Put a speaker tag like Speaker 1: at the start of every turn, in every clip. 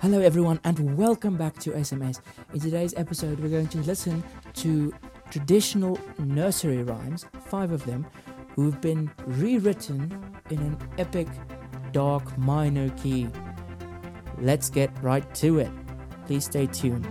Speaker 1: Hello, everyone, and welcome back to SMS. In today's episode, we're going to listen to traditional nursery rhymes, five of them, who've been rewritten in an epic, dark minor key. Let's get right to it. Please stay tuned.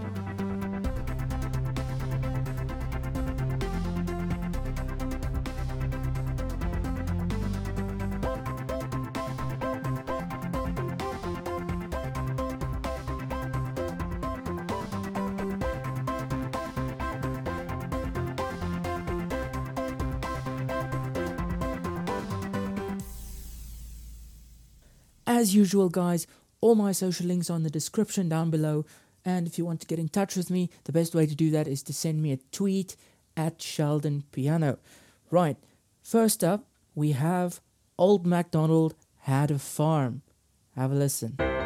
Speaker 1: As usual, guys, all my social links are in the description down below. And if you want to get in touch with me, the best way to do that is to send me a tweet at Sheldon Piano. Right, first up, we have Old MacDonald Had a Farm. Have a listen.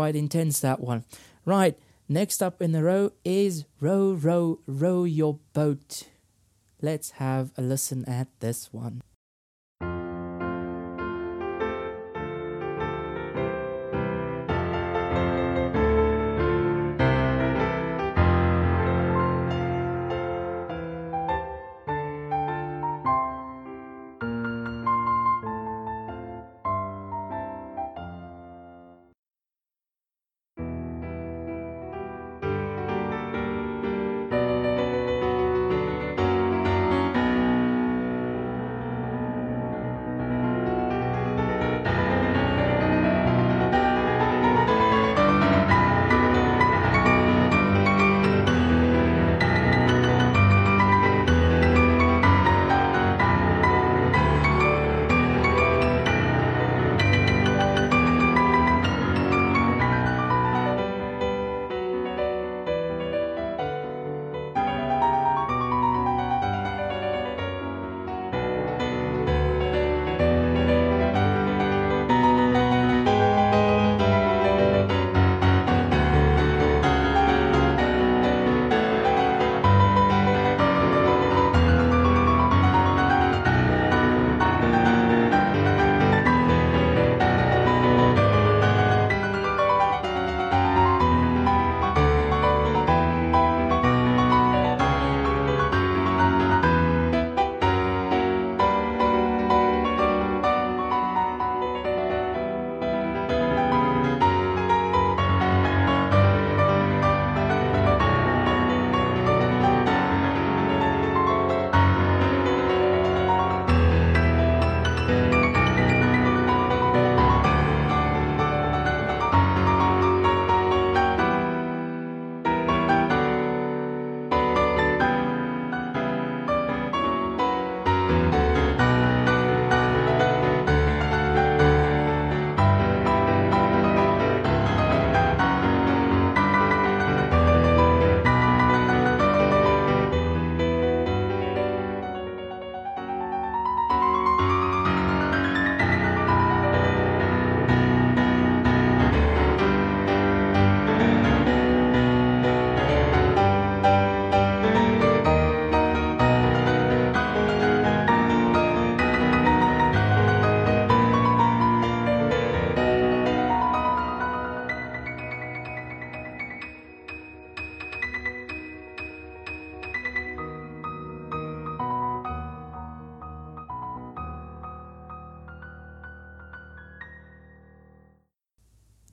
Speaker 1: Quite intense, that one. Right, next up in the row is Row, Row, Row Your Boat. Let's have a listen at this one.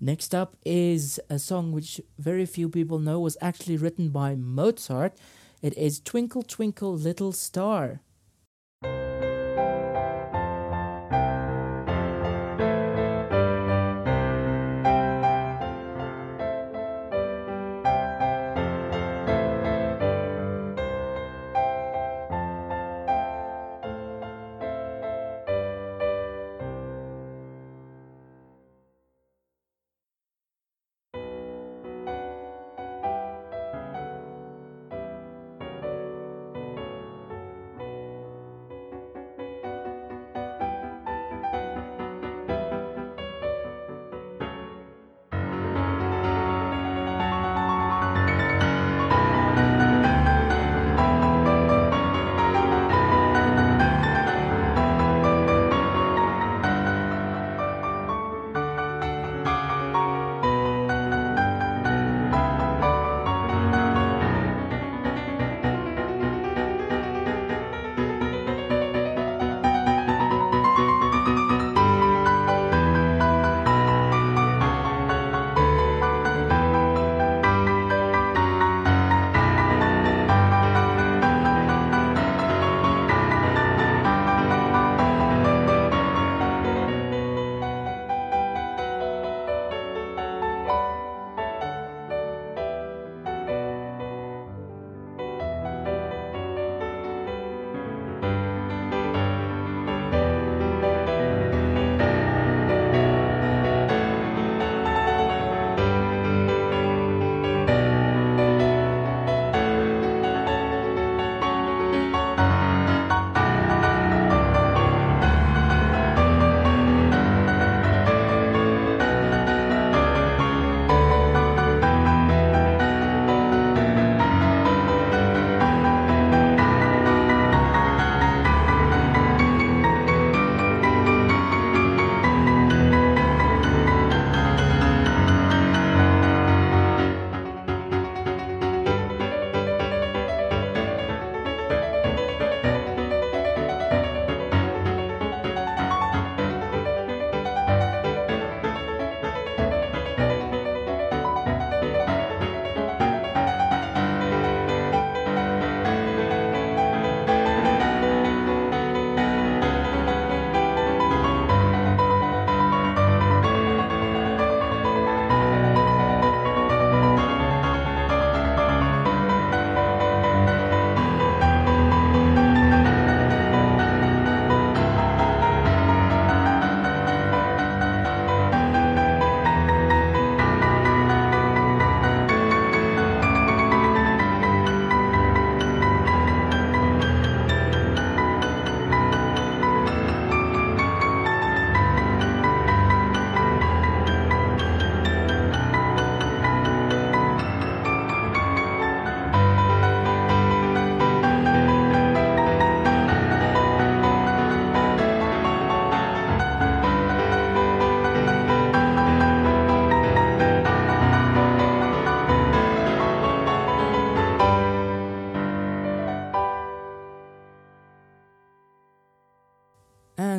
Speaker 1: Next up is a song which very few people know was actually written by Mozart. It is Twinkle Twinkle Little Star.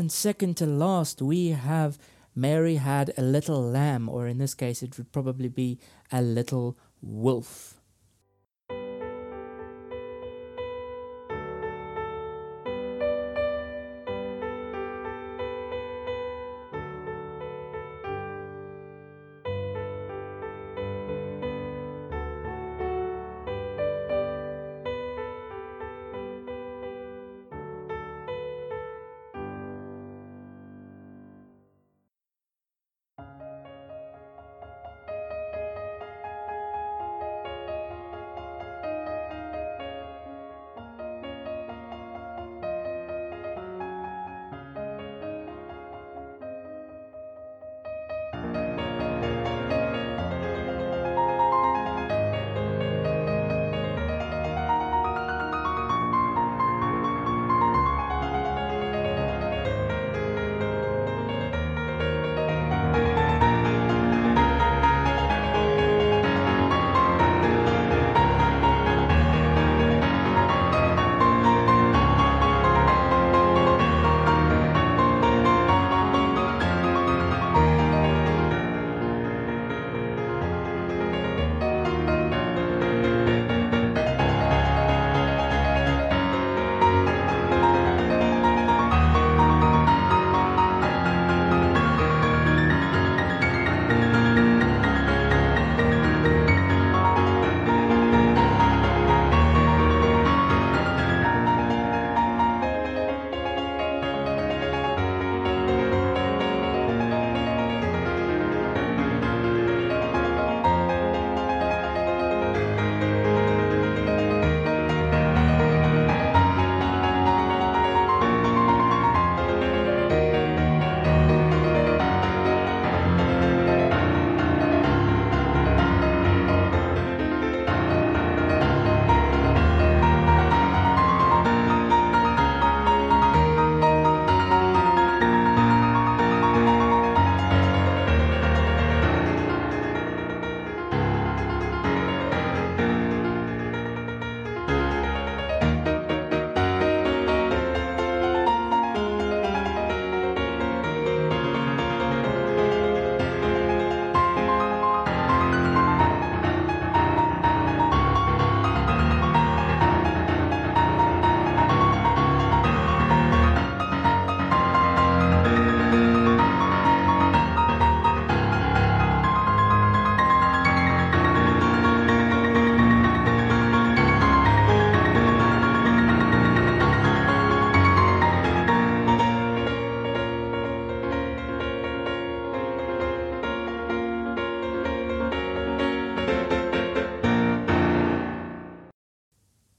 Speaker 1: And second to last, we have Mary had a little lamb, or in this case, it would probably be a little wolf.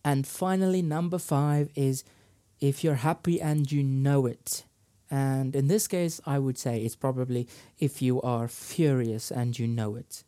Speaker 1: And finally, number five is if you're happy and you know it. And in this case, I would say it's probably if you are furious and you know it.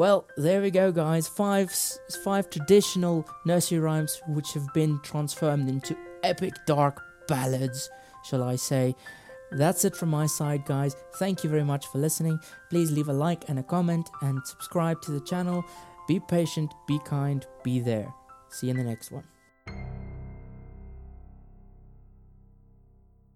Speaker 1: Well, there we go, guys. Five five traditional nursery rhymes which have been transformed into epic dark ballads, shall I say. That's it from my side, guys. Thank you very much for listening. Please leave a like and a comment and subscribe to the channel. Be patient, be kind, be there. See you in the next one.